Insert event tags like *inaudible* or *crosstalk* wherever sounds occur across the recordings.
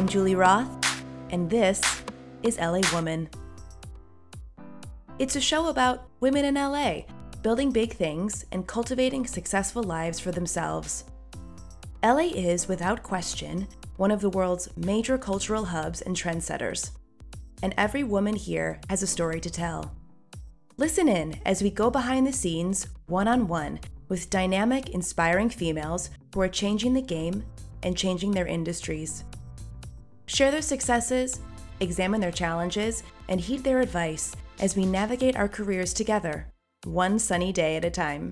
I'm Julie Roth, and this is LA Woman. It's a show about women in LA building big things and cultivating successful lives for themselves. LA is, without question, one of the world's major cultural hubs and trendsetters, and every woman here has a story to tell. Listen in as we go behind the scenes, one on one, with dynamic, inspiring females who are changing the game and changing their industries. Share their successes, examine their challenges, and heed their advice as we navigate our careers together, one sunny day at a time.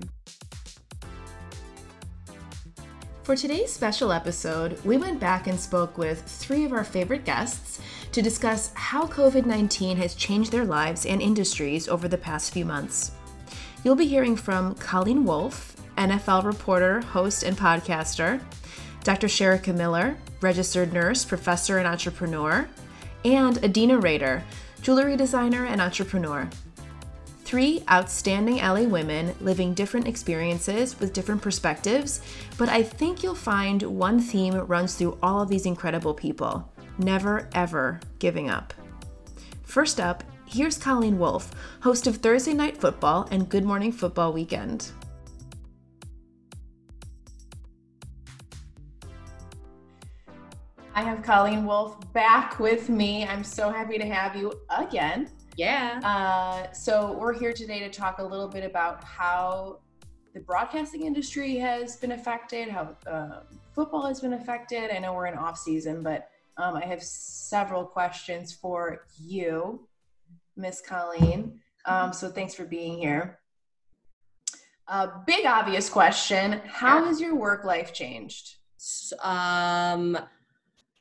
For today's special episode, we went back and spoke with three of our favorite guests to discuss how COVID 19 has changed their lives and industries over the past few months. You'll be hearing from Colleen Wolfe, NFL reporter, host, and podcaster, Dr. Sharrica Miller, registered nurse, professor, and entrepreneur, and Adina Reyter, jewelry designer and entrepreneur. Three outstanding LA women living different experiences with different perspectives, but I think you'll find one theme runs through all of these incredible people never ever giving up. First up, here's Colleen Wolfe, host of Thursday Night Football and Good Morning Football Weekend. I have Colleen Wolfe back with me. I'm so happy to have you again. Yeah. Uh, so, we're here today to talk a little bit about how the broadcasting industry has been affected, how uh, football has been affected. I know we're in off season, but um, I have several questions for you, Miss Colleen. Um, so, thanks for being here. A big obvious question How has your work life changed? Um,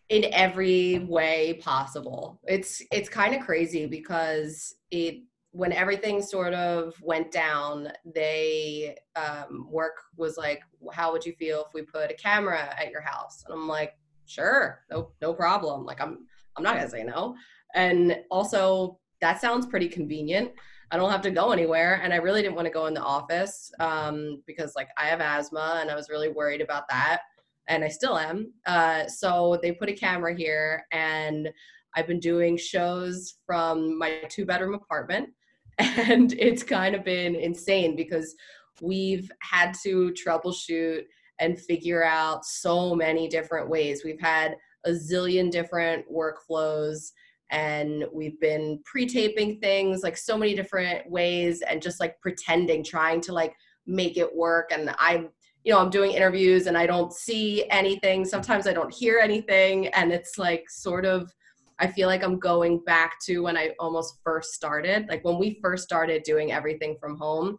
in every way possible. It's it's kind of crazy because it when everything sort of went down, they um, work was like, "How would you feel if we put a camera at your house?" And I'm like, "Sure, no no problem." Like I'm I'm not gonna say no. And also, that sounds pretty convenient. I don't have to go anywhere, and I really didn't want to go in the office um, because like I have asthma, and I was really worried about that and I still am. Uh, so they put a camera here, and I've been doing shows from my two bedroom apartment, *laughs* and it's kind of been insane because we've had to troubleshoot and figure out so many different ways. We've had a zillion different workflows and we've been pre-taping things like so many different ways and just like pretending trying to like make it work and i you know, I'm doing interviews and I don't see anything. Sometimes I don't hear anything. And it's like sort of, I feel like I'm going back to when I almost first started. Like when we first started doing everything from home,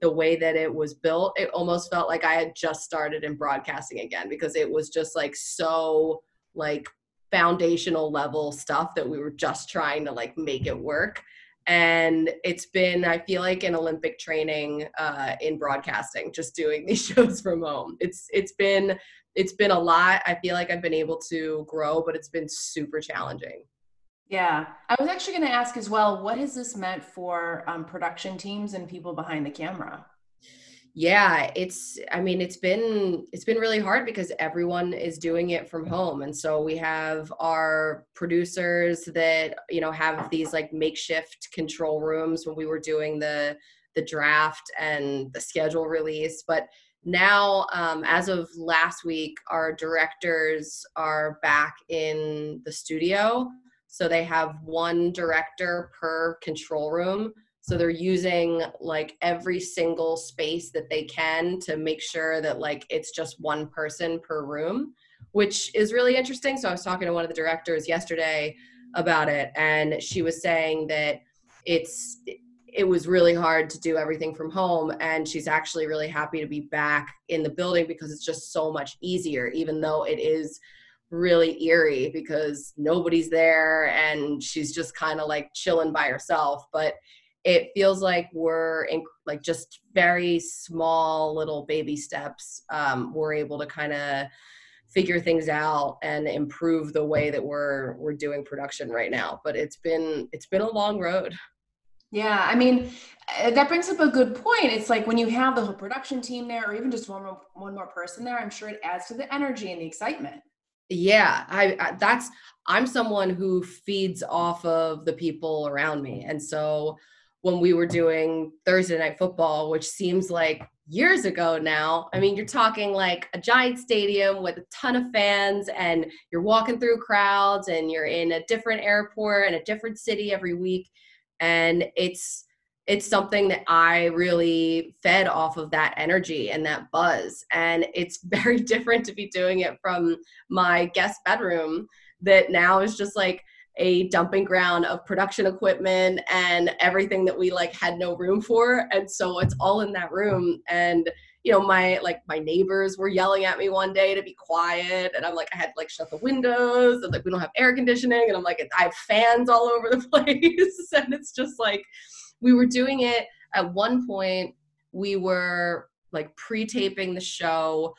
the way that it was built, it almost felt like I had just started in broadcasting again because it was just like so like foundational level stuff that we were just trying to like make it work and it's been i feel like an olympic training uh, in broadcasting just doing *laughs* these shows from home. It's it's been it's been a lot. I feel like i've been able to grow but it's been super challenging. Yeah. I was actually going to ask as well what has this meant for um, production teams and people behind the camera yeah it's i mean it's been it's been really hard because everyone is doing it from home and so we have our producers that you know have these like makeshift control rooms when we were doing the the draft and the schedule release but now um, as of last week our directors are back in the studio so they have one director per control room so they're using like every single space that they can to make sure that like it's just one person per room, which is really interesting. So I was talking to one of the directors yesterday about it and she was saying that it's it was really hard to do everything from home and she's actually really happy to be back in the building because it's just so much easier even though it is really eerie because nobody's there and she's just kind of like chilling by herself but it feels like we're in like just very small little baby steps um, we're able to kind of figure things out and improve the way that we're we're doing production right now. But it's been it's been a long road. Yeah i mean uh, that brings up a good point. It's like when you have the whole production team there or even just one more, one more person there i'm sure it adds to the energy and the excitement. Yeah, I, I that's I'm someone who feeds off of the people around me. And so when we were doing Thursday night football, which seems like years ago now. I mean, you're talking like a giant stadium with a ton of fans, and you're walking through crowds, and you're in a different airport and a different city every week. And it's it's something that I really fed off of that energy and that buzz. And it's *laughs* very different to be doing it from my guest bedroom that now is just like a dumping ground of production equipment and everything that we like had no room for. And so it's all in that room. And you know my like my neighbors were yelling at me one day to be quiet. And i'm like i had to like shut the windows. And like we don't have air conditioning. And i'm like i have fans all over the *laughs* place. And it's just like we were doing it. At one point we were like pre-taping the show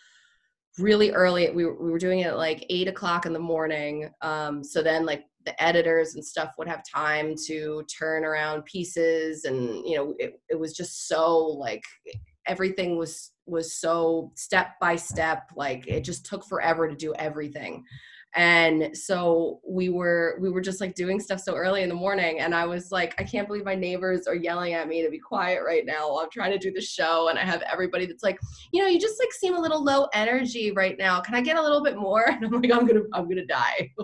really early we were, we were doing it at like eight o'clock in the morning um, so then like the editors and stuff would have time to turn around pieces and you know it, it was just so like everything was was so step by step like it just took forever to do everything and so we were we were just like doing stuff so early in the morning and i was like i can't believe my neighbors are yelling at me to be quiet right now i'm trying to do the show and i have everybody that's like you know you just like seem a little low energy right now can i get a little bit more *laughs* and i'm like i'm gonna i'm gonna die *laughs*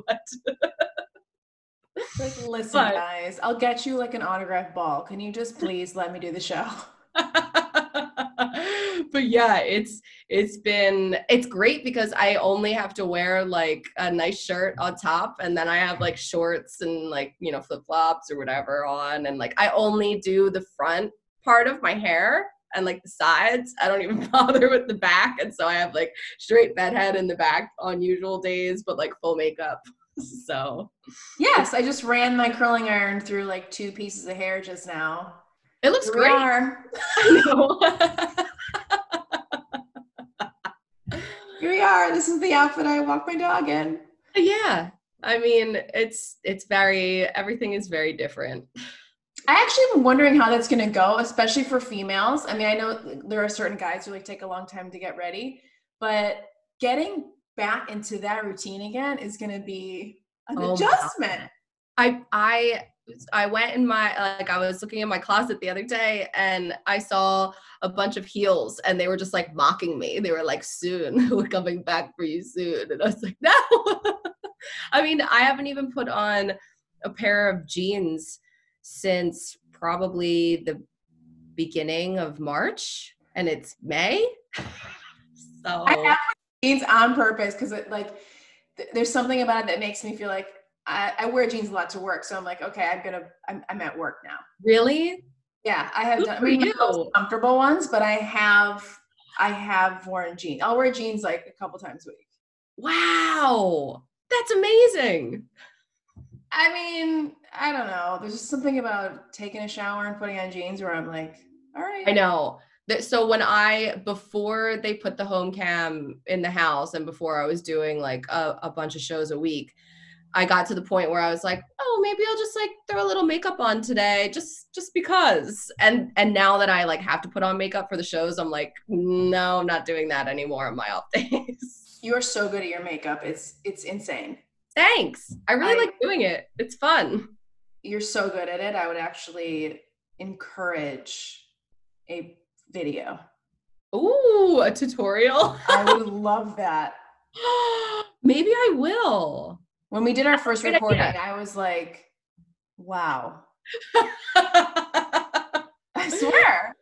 like, listen, but, guys, I'll get you like an autograph ball. Can you just please let me do the show? *laughs* but yeah, it's it's been it's great because I only have to wear like a nice shirt on top and then I have like shorts and like, you know, flip-flops or whatever on and like I only do the front part of my hair and like the sides. I don't even *laughs* bother with the back. And so I have like straight bedhead in the back on usual days, but like full makeup. *laughs* so yes i just ran my curling iron through like two pieces of hair just now it looks Here great *laughs* Here we are. This is the outfit I walk my dog in. Yeah. I mean, it's it's very everything is very different. I actually am wondering how that's going to go, especially for females. I mean, I know there are certain guys who like take a long time to get ready, but getting back into that routine again is going to be an oh adjustment. I I I went in my like I was looking in my closet the other day and I saw a bunch of heels and they were just like mocking me. They were like, "Soon, *laughs* we're coming back for you soon," and I was like, *laughs* "No." I mean, I haven't even put on a pair of jeans since probably the beginning of March, and it's May. *laughs* So I have jeans on purpose because it like th- there's something about it that makes me feel like I, I, wear jeans a lot to work. So I'm like, okay, I'm gonna I'm, I'm at work now. Really? Yeah, I have done I mean, comfortable ones, but I have I have worn jeans. I'll wear jeans like a couple times a week. Wow, that's amazing. I mean, I don't know. There's just something about taking a shower and putting on jeans where I'm like, all right. I know so when I before they put the home cam in the house and before I was doing like a, a, bunch of shows a week, I got to the point where I was like, oh, maybe I'll just like throw a little makeup on today, just just because. And and now that I like have to put on makeup for the shows, I'm like, no, I'm not doing that anymore on my off *laughs* days. You're so good at your makeup. It's it's insane. Thanks. I really I, like doing it. It's fun. You're so good at it. I would actually encourage a video. Ooh, a tutorial. I would *laughs* love that. *gasps* Maybe I will. When we did our first recording. I was like, wow. I *laughs* swear.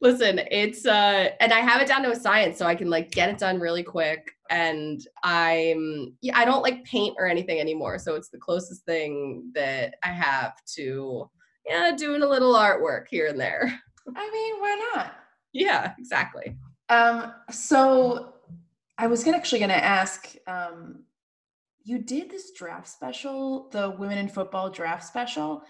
Listen, it's uh and I have it down to a science so I can like get it done really quick and I'm yeah, I don't like paint or anything anymore, so it's the closest thing that I have to yeah, doing a little artwork here and there. I mean, why not? Yeah, exactly. Um, so I was gonna actually gonna ask, um, you did this draft special, the Women in Football draft special.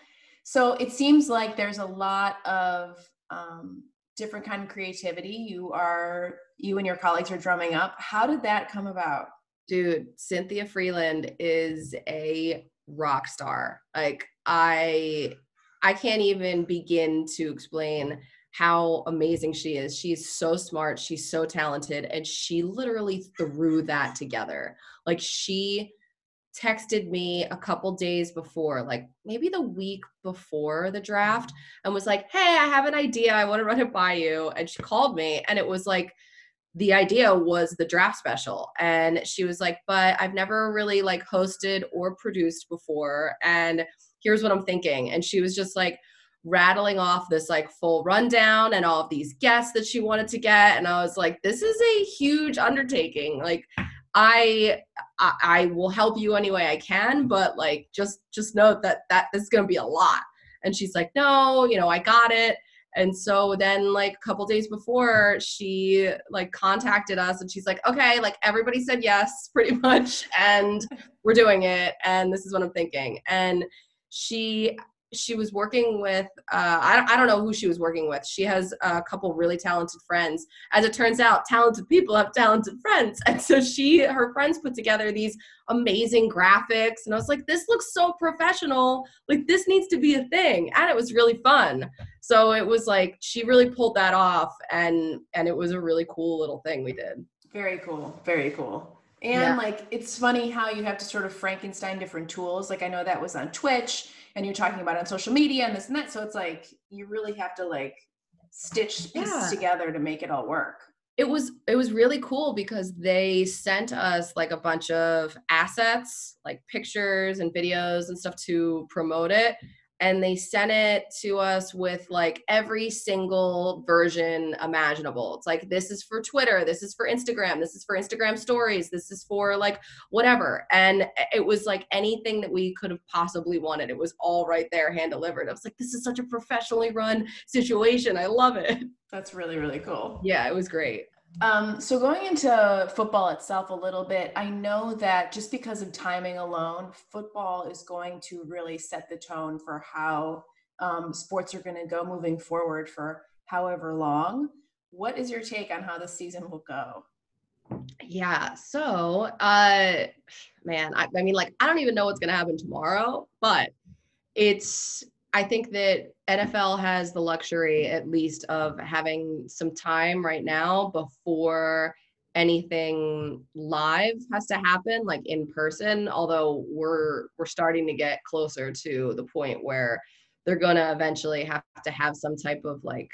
So it seems like there's a lot of um, different kind of creativity. You are you and your colleagues are drumming up. How did that come about? Dude, Cynthia Frelund is a rock star. Like I I can't even begin to explain how amazing she is. She's so smart, she's so talented, and she literally threw that together. Like she texted me a couple days before, like maybe the week before the draft, and was like, Hey, I have an idea. I want to run it by you. And she called me, and it was like, the idea was the draft special and she was like but i've never really like hosted or produced before and here's what i'm thinking and she was just like rattling off this like full rundown and all of these guests that she wanted to get and i was like this is a huge undertaking like I, I I will help you any way I can, but like just just note that that this is gonna be a lot. And she's like, no, you know, I got it. And so then like a couple days before, she like contacted us and she's like, okay, like everybody said yes, *laughs* pretty much, and we're doing it, and this is what I'm thinking. And she she was working with uh, I, don't, I don't know who she was working with. She has a couple really talented friends. As it turns out talented people have talented friends. *laughs* And so she her friends put together these amazing graphics. And i was like this looks so professional. Like this needs to be a thing. And it was really fun. So it was like she really pulled that off. And and it was a really cool little thing we did. Very cool. Very cool. And yeah. like it's funny how you have to sort of frankenstein different tools. Like i know that was on twitch and you're talking about on social media and this and that. So it's like you really have to like stitch pieces yeah. together to make it all work. It was it was really cool because they sent us like a bunch of assets, like pictures and videos and stuff to promote it and they sent it to us with like every single version imaginable. It's like this is for Twitter, this is for Instagram, this is for Instagram stories, this is for like whatever. And it was like anything that we could have possibly wanted. It was all right there, hand delivered. I was like, this is such a professionally run situation. I love it. That's really, really cool. Yeah, it was great. Um, so going into football itself a little bit, I know that just because of timing alone, football is going to really set the tone for how um, sports are going to go moving forward for however long. What is your take on how the season will go? Yeah. So, uh, man, I, I mean, like, I don't even know what's going to happen tomorrow, but it's I think that NFL has the luxury, at least, of having some time right now before anything live has to happen, like in person. Although we're we're starting to get closer to the point where they're gonna eventually have to have some type of like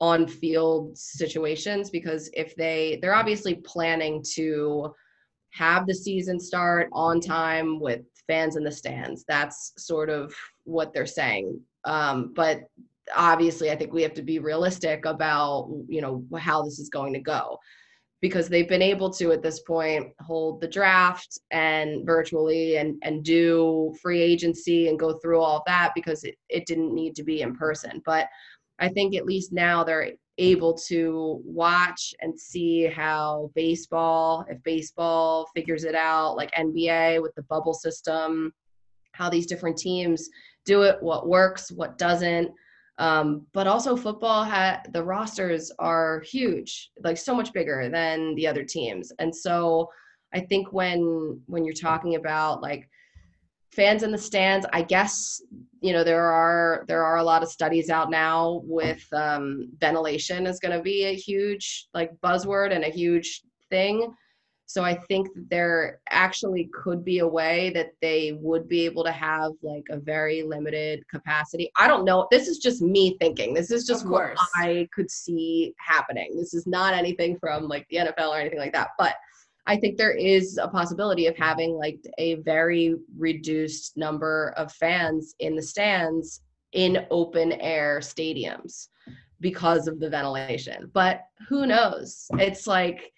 on field situations because if they they're obviously planning to have the season start on time with fans in the stands. That's sort of what they're saying. Um, but obviously, I think we have to be realistic about you know how this is going to go because they've been able to at this point hold the draft and virtually and and do free agency and go through all of that because it, it didn't need to be in person but i think at least now they're able to watch and see how baseball, if baseball figures it out, like NBA with the bubble system, how these different teams do it, what works, what doesn't. Um, but also football had the rosters are huge, like so much bigger than the other teams. And so I think when when you're talking about like fans in the stands i guess you know there are there are a lot of studies out now with um, ventilation is going to be a huge like buzzword and a huge thing so i think that there actually could be a way that they would be able to have like a very limited capacity. I don't know. This is just me thinking. This is just what i could see happening. This is not anything from like the nfl or anything like that. But I think there is a possibility of having like a very reduced number of fans in the stands in open air stadiums because of the ventilation. But who knows? It's like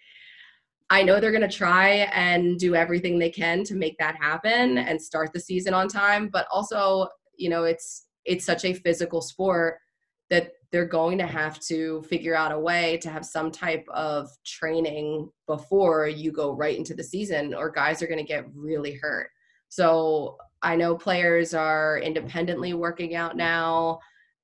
I know they're going to try and do everything they can to make that happen and start the season on time, but also, you know, it's it's such a physical sport that they're going to have to figure out a way to have some type of training before you go right into the season or guys are going to get really hurt. So i know players are independently working out now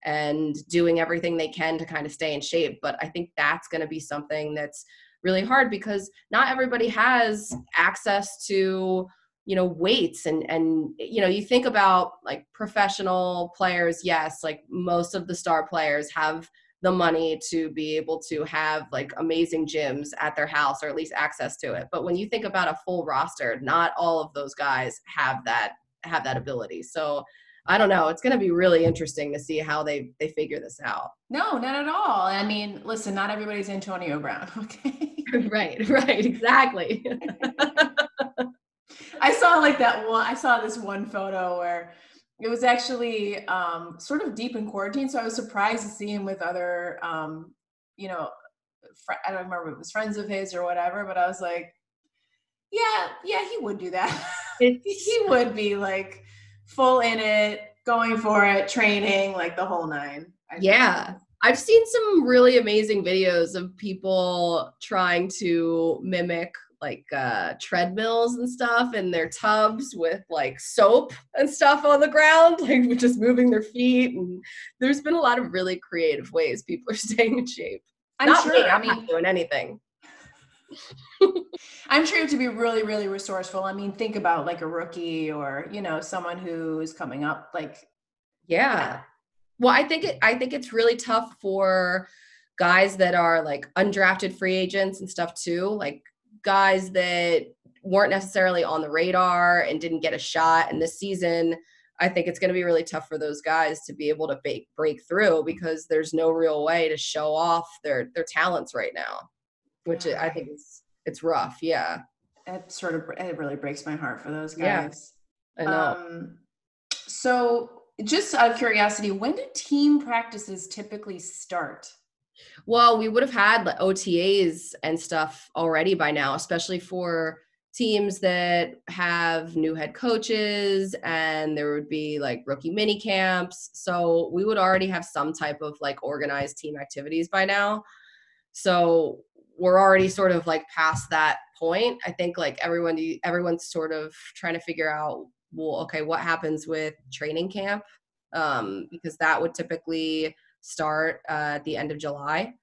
and doing everything they can to kind of stay in shape but i think that's going to be something that's really hard because not everybody has access to you know weights and and you know you think about like professional players yes like most of the star players have the money to be able to have like amazing gyms at their house or at least access to it. But when you think about a full roster, not all of those guys have that have that ability. So I don't know. It's going to be really interesting to see how they they figure this out. No, not at all. I mean, listen, not everybody's Antonio Brown, *laughs* okay? *laughs* right, right, exactly. *laughs* I saw like that one. I saw this one photo where it was actually um, sort of deep in quarantine, so I was surprised to see him with other, um, you know, fr- I don't remember if it was friends of his or whatever, but I was like, yeah, yeah, he would do that. he would be like full in it, going for it, training, like the whole nine. I yeah. Think. I've seen some really amazing videos of people trying to mimic like uh, treadmills and stuff in their tubs with like soap and stuff on the ground, *laughs* like just moving their feet. And there's been a lot of really creative ways people are *laughs* staying in shape. I'm Not sure. Me, I'm not doing anything. *laughs* I'm sure you have to be really, really resourceful. I mean, think about like a rookie or you know someone who's coming up. Like, yeah. yeah. Well, I think it. I think it's really tough for guys that are like undrafted free agents and stuff too. Like guys that weren't necessarily on the radar and didn't get a shot. And this season, I think it's going to be really tough for those guys to be able to break break through because there's no real way to show off their their talents right now which yeah. I think is it's rough. Yeah. It sort of it really breaks my heart for those guys. Yeah, I know. Um, so just out of curiosity, when do team practices typically start? Well, we would have had like, OTAs and stuff already by now, especially for teams that have new head coaches and there would be like rookie mini camps. So we would already have some type of like organized team activities by now. So we're already sort of like past that point. I think like everyone everyone's sort of trying to figure out well okay what happens with training camp um, because that would typically start uh, at the end of July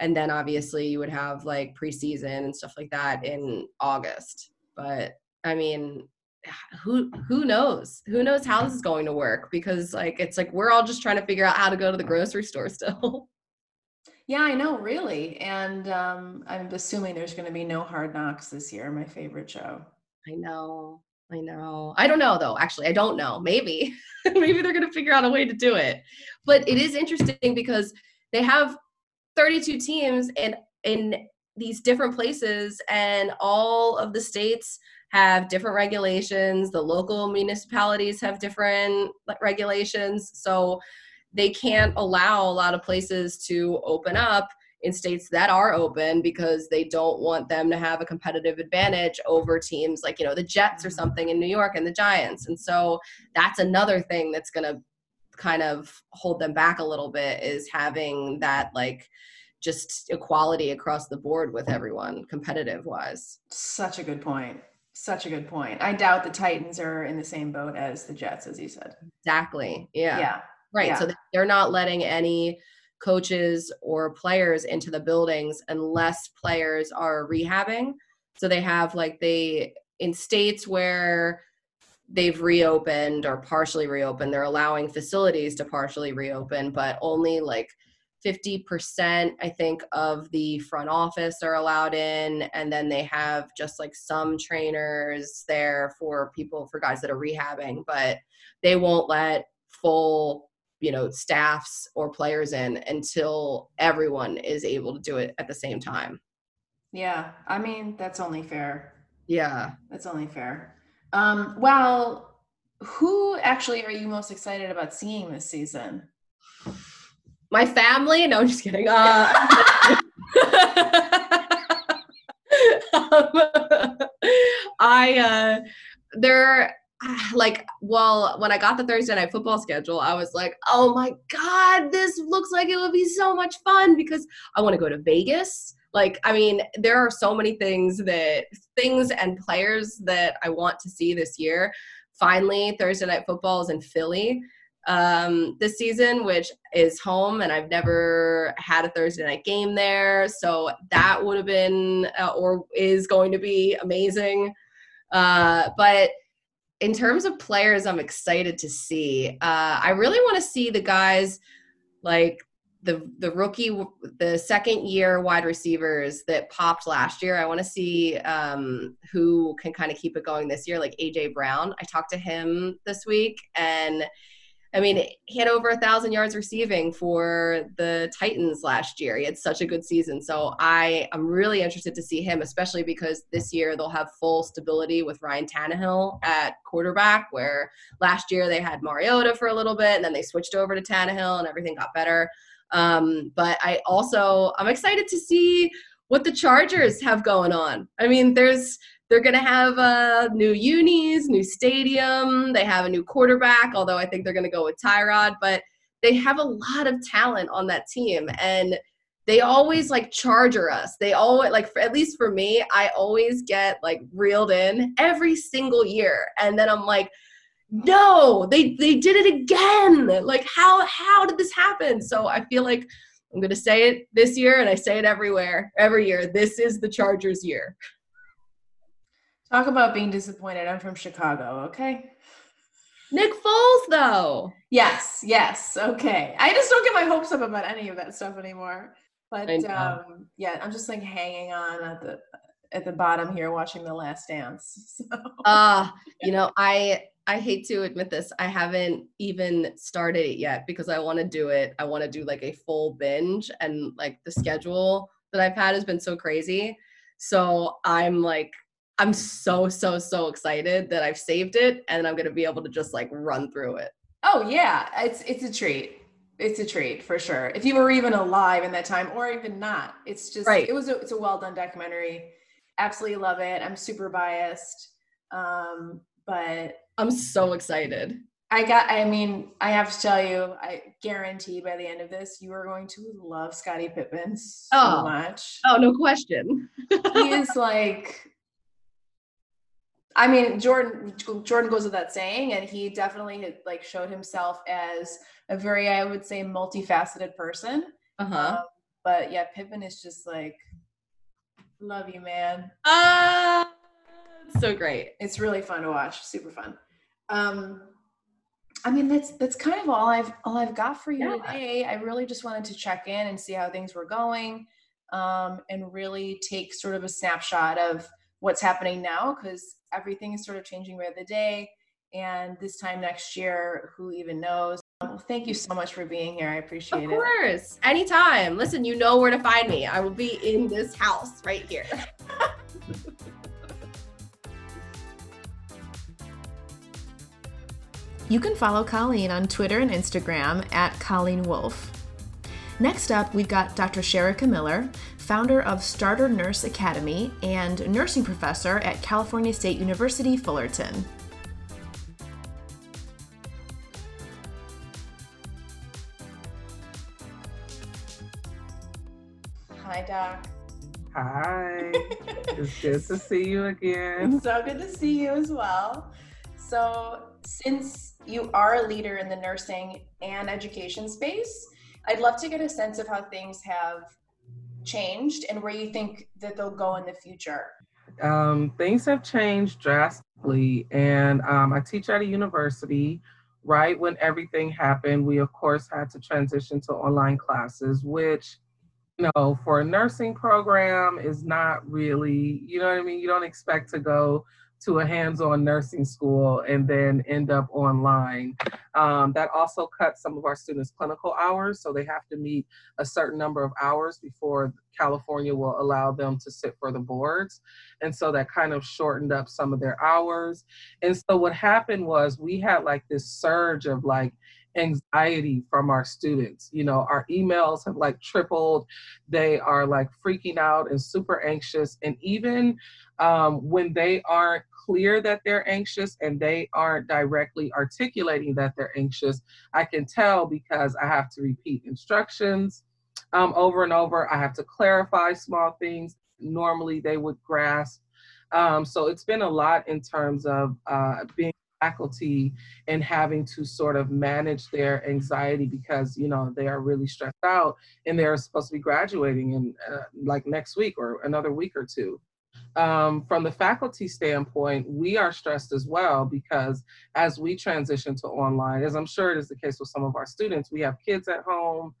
and then obviously you would have like preseason and stuff like that in August. But I mean, who who knows? Who knows how this is going to work because like it's like we're all just trying to figure out how to go to the grocery store still. *laughs* Yeah, I know, really. And um, I'm assuming there's going to be no hard knocks this year, my favorite show. I know. I know. I don't know though. Actually, I don't know. Maybe. *laughs* Maybe they're going to figure out a way to do it. But it is interesting because they have 32 teams in in these different places and all of the states have different regulations. The local municipalities have different regulations. So they can't allow a lot of places to open up in states that are open because they don't want them to have a competitive advantage over teams like you know the Jets or mm-hmm. something in New York and the Giants. And so that's another thing that's going to kind of hold them back a little bit is having that like just equality across the board with everyone competitive wise. Such a good point. Such a good point. I doubt the Titans are in the same boat as the Jets as you said. Exactly. Yeah. Yeah. Right. Yeah. So they're not letting any coaches or players into the buildings unless players are rehabbing. So they have like they in states where they've reopened or partially reopened, they're allowing facilities to partially reopen, but only like 50% i think of the front office are allowed in and then they have just like some trainers there for people for guys that are rehabbing but they won't let full you know staffs or players in until everyone is able to do it at the same time. Yeah i mean that's only fair. Yeah. That's only fair. Um well who actually are you most excited about seeing this season? My family? No i'm just kidding. Uh *laughs* *laughs* um, *laughs* i uh there like well when i got the thursday night football schedule i was like oh my god this looks like it would be so much fun because i want to go to vegas. Like i mean there are so many things that things and players that i want to see this year. Finally thursday night football is in philly um, this season which is home and i've never had a thursday night game there so that would have been uh, or is going to be amazing. Uh, but in terms of players I'm excited to see, uh, I really want to see the guys like the the rookie the second year wide receivers that popped last year. I want to see um, who can kind of keep it going this year like aj brown. I talked to him this week and I mean, he had over a thousand yards receiving for the Titans last year. He had such a good season. So I am really interested to see him, especially because this year they'll have full stability with Ryan Tannehill at quarterback, where last year they had Mariota for a little bit and then they switched over to Tannehill and everything got better. Um, but I also I'm excited to see what the Chargers have going on. I mean, there's they're going to have uh, new unis, new stadium. They have a new quarterback, although I think they're going to go with Tyrod. But they have a lot of talent on that team, and they always like charger us. They always like, for, at least for me, I always get like reeled in every single year, and then I'm like, no, they they did it again. Like how how did this happen? So I feel like I'm going to say it this year, and I say it everywhere, every year. This is the Chargers' year. Talk about being disappointed. I'm from Chicago, okay? Nick Foles, though. Yes, yes, okay. I just don't get my hopes up about any of that stuff anymore. But um, yeah, I'm just like hanging on at the at the bottom here, watching The Last Dance. *laughs* So. uh, you know, I I hate to admit this, I haven't even started it yet because I want to do it. I want to do like a full binge, and like the schedule that I've had has been so crazy. So I'm like I'm so so so excited that I've saved it and I'm going to be able to just like run through it. Oh yeah, it's it's a treat. It's a treat for sure. If you were even alive in that time or even not, it's just right. it was a, it's a well done documentary. Absolutely love it. I'm super biased. Um but I'm so excited. I got I mean, I have to tell you, I guarantee by the end of this you are going to love Scottie Pippen so oh. much. Oh, no question. *laughs* he is like I mean, Jordan Jordan goes with that saying, and he definitely had, like showed himself as a very, I would say, multifaceted person. Uh huh. Um, but yeah, Pippen is just like, love you, man. Ah, uh, so great. It's really fun to watch. Super fun. Um, I mean, that's that's kind of all I've all I've got for you yeah. today. I really just wanted to check in and see how things were going, um, and really take sort of a snapshot of what's happening now because everything is sort of changing by the day. And this time next year, who even knows? Well, thank you so much for being here. I appreciate it. Of course. It. Anytime. Listen, you know where to find me. I will be in this house right here. *laughs* you can follow Colleen on Twitter and Instagram at Colleen Wolfe. Next up, we've got Dr. Sharrica Miller, founder of Starter Nurse Academy and nursing professor at California State University, Fullerton. Hi, Doc. Hi. *laughs* it's good to see you again. so good to see you as well. So, since you are a leader in the nursing and education space, I'd love to get a sense of how things have changed and where you think that they'll go in the future? Um, things have changed drastically, and um, I teach at a university. Right when everything happened, we of course had to transition to online classes, which you know, for a nursing program is not really, you know what I mean? You don't expect to go to a hands-on nursing school and then end up online. Um, that also cuts some of our students' clinical hours, so they have to meet a certain number of hours before California will allow them to sit for the boards. And so that kind of shortened up some of their hours. And so what happened was we had like this surge of like anxiety from our students. You know, our emails have like tripled. They are like freaking out and super anxious. And even um, when they aren't clear that they're anxious and they aren't directly articulating that they're anxious, I can tell because I have to repeat instructions um, over and over. I have to clarify small things. Normally they would grasp. Um, so it's been a lot in terms of uh, being faculty and having to sort of manage their anxiety because you know they are really stressed out and they're supposed to be graduating in uh, like next week or another week or two um, from the faculty standpoint, we are stressed as well because as we transition to online, as I'm sure it is the case with some of our students, we have kids at home.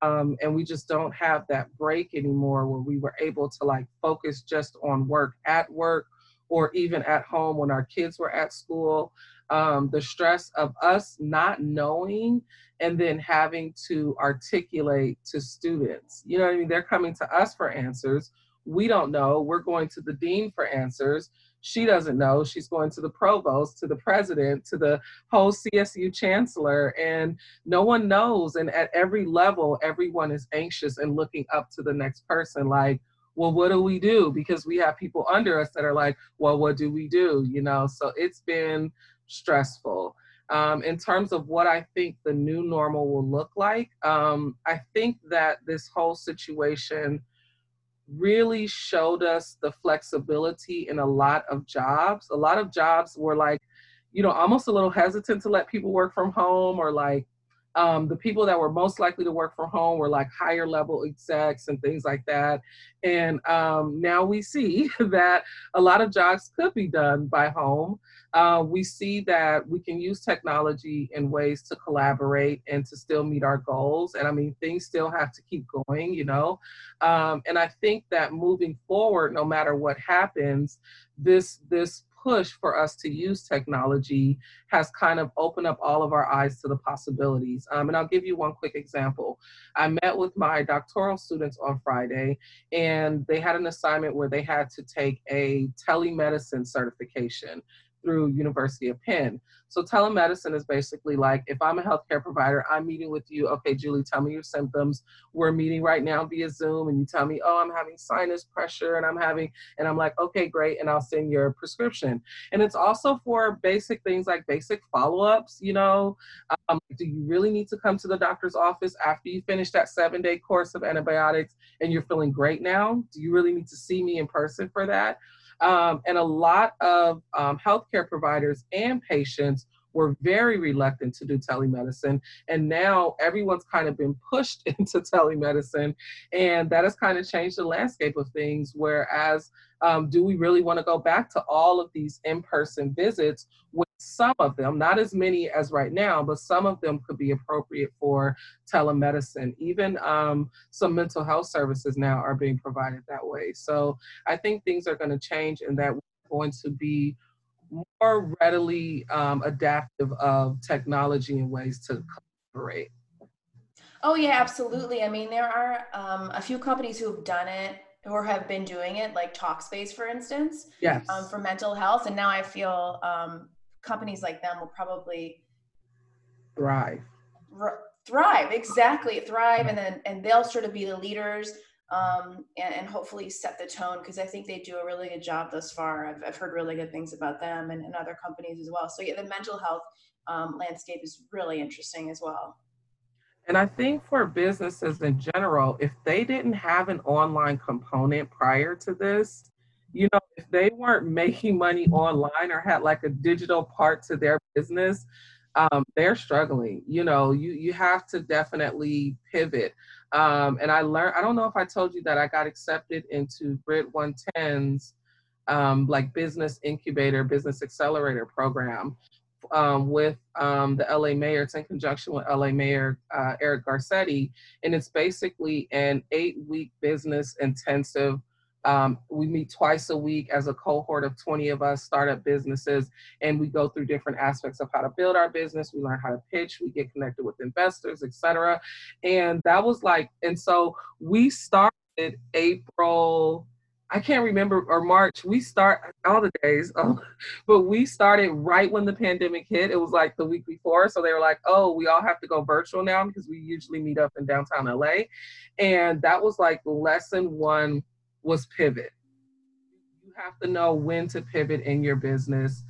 Um, and we just don't have that break anymore where we were able to like focus just on work at work or even at home when our kids were at school. Um, the stress of us not knowing and then having to articulate to students. You know what I mean? They're coming to us for answers. We don't know. We're going to the dean for answers. She doesn't know. She's going to the provost, to the president, to the whole CSU chancellor, and no one knows. And at every level, everyone is anxious and looking up to the next person like, well, what do we do? Because we have people under us that are like, well, what do we do? You know, so it's been stressful. Um, in terms of what I think the new normal will look like, um, I think that this whole situation really showed us the flexibility in a lot of jobs. A lot of jobs were like, you know, almost a little hesitant to let people work from home or like um, the people that were most likely to work from home were like higher level execs and things like that. And um, now we see *laughs* that a lot of jobs could be done by home. Uh, we see that we can use technology in ways to collaborate and to still meet our goals. And I mean, things still have to keep going, you know. Um, and I think that moving forward, no matter what happens, this this push for us to use technology has kind of opened up all of our eyes to the possibilities. Um, and I'll give you one quick example. I met with my doctoral students on Friday, and they had an assignment where they had to take a telemedicine certification through University of Penn. So telemedicine is basically like if I'm a healthcare provider, I'm meeting with you. Okay, Julie, tell me your symptoms. We're meeting right now via Zoom, and you tell me, oh, I'm having sinus pressure, and I'm having, and I'm like, okay, great, and I'll send your prescription. And it's also for basic things like basic follow-ups. You know, um, do you really need to come to the doctor's office after you finish that seven-day course of antibiotics and you're feeling great now? Do you really need to see me in person for that? Um, and a lot of um, healthcare providers and patients were very reluctant to do telemedicine. And now everyone's kind of been pushed *laughs* into telemedicine. And that has kind of changed the landscape of things. Whereas, um, do we really want to go back to all of these in person visits? Some of them, not as many as right now, but some of them could be appropriate for telemedicine. Even um, some mental health services now are being provided that way. So I think things are going to change and that we're going to be more readily um, adaptive of technology and ways to collaborate. Oh yeah, absolutely. I mean, there are um, a few companies who have done it or have been doing it, like Talkspace, for instance, yes, um, for mental health. And now I feel um, companies like them will probably thrive. R- thrive, exactly, thrive, and then and they'll sort of be the leaders um, and, and, hopefully set the tone because I think they do a really good job thus far. I've, I've heard really good things about them and, and other companies as well. So yeah, the mental health um, landscape is really interesting as well. And I think for businesses in general, if they didn't have an online component prior to this, you know, if they weren't making money online or had like a digital part to their business, um, they're struggling. You know, you you have to definitely pivot. Um, and I learned, I don't know if I told you that I got accepted into Grid110's um, like business incubator, business accelerator program um, with um, the LA mayor. It's in conjunction with LA Mayor uh, Eric Garcetti. And it's basically an eight week business intensive um, we meet twice a week as a cohort of 20 of us startup businesses, and we go through different aspects of how to build our business. We learn how to pitch, we get connected with investors, etc. And that was like, and so we started April. I can't remember or March. We start all the days, oh, *laughs* but we started right when the pandemic hit. It was like the week before, so they were like, "Oh, we all have to go virtual now because we usually meet up in downtown LA," and that was like lesson one was pivot. You have to know when to pivot in your business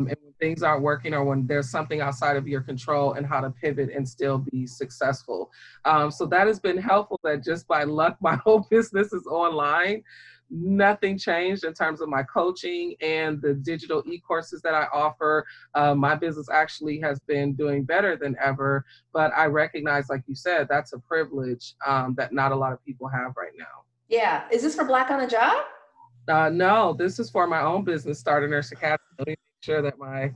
um, and when things aren't working or when there's something outside of your control and how to pivot and still be successful. Um, so that has been helpful that just by luck, *laughs* my whole business is online. Nothing changed in terms of my coaching and the digital e-courses that I offer. Uh, my business actually has been doing better than ever, but I recognize, like you said, that's a privilege um, that not a lot of people have right now. Yeah. Is this for Black on the Job? Uh, no, this is for my own business, Starter Nurse Academy. Let me make sure that my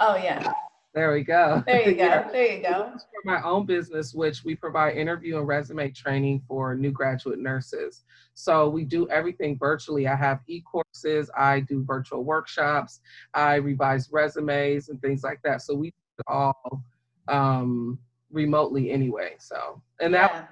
oh yeah There we go. There you go. *laughs* yeah. There you go. For my own business, which we provide interview and resume training for new graduate nurses. So we do everything virtually. I have e-courses, I do virtual workshops, I revise resumes and things like that. So we all um, remotely anyway. So and that yeah.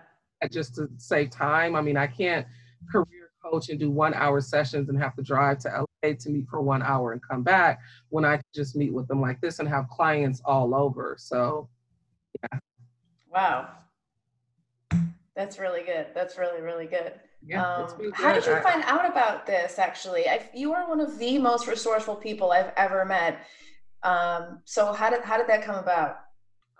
Just to save time. I mean, I can't career coach and do one hour sessions and have to drive to LA to meet for one hour and come back when I just meet with them like this and have clients all over. So, yeah. Wow. That's really good. That's really, really good. Yeah, um, good. How did you find out about this actually? I, you are one of the most resourceful people I've ever met. Um, so how did, how did that come about?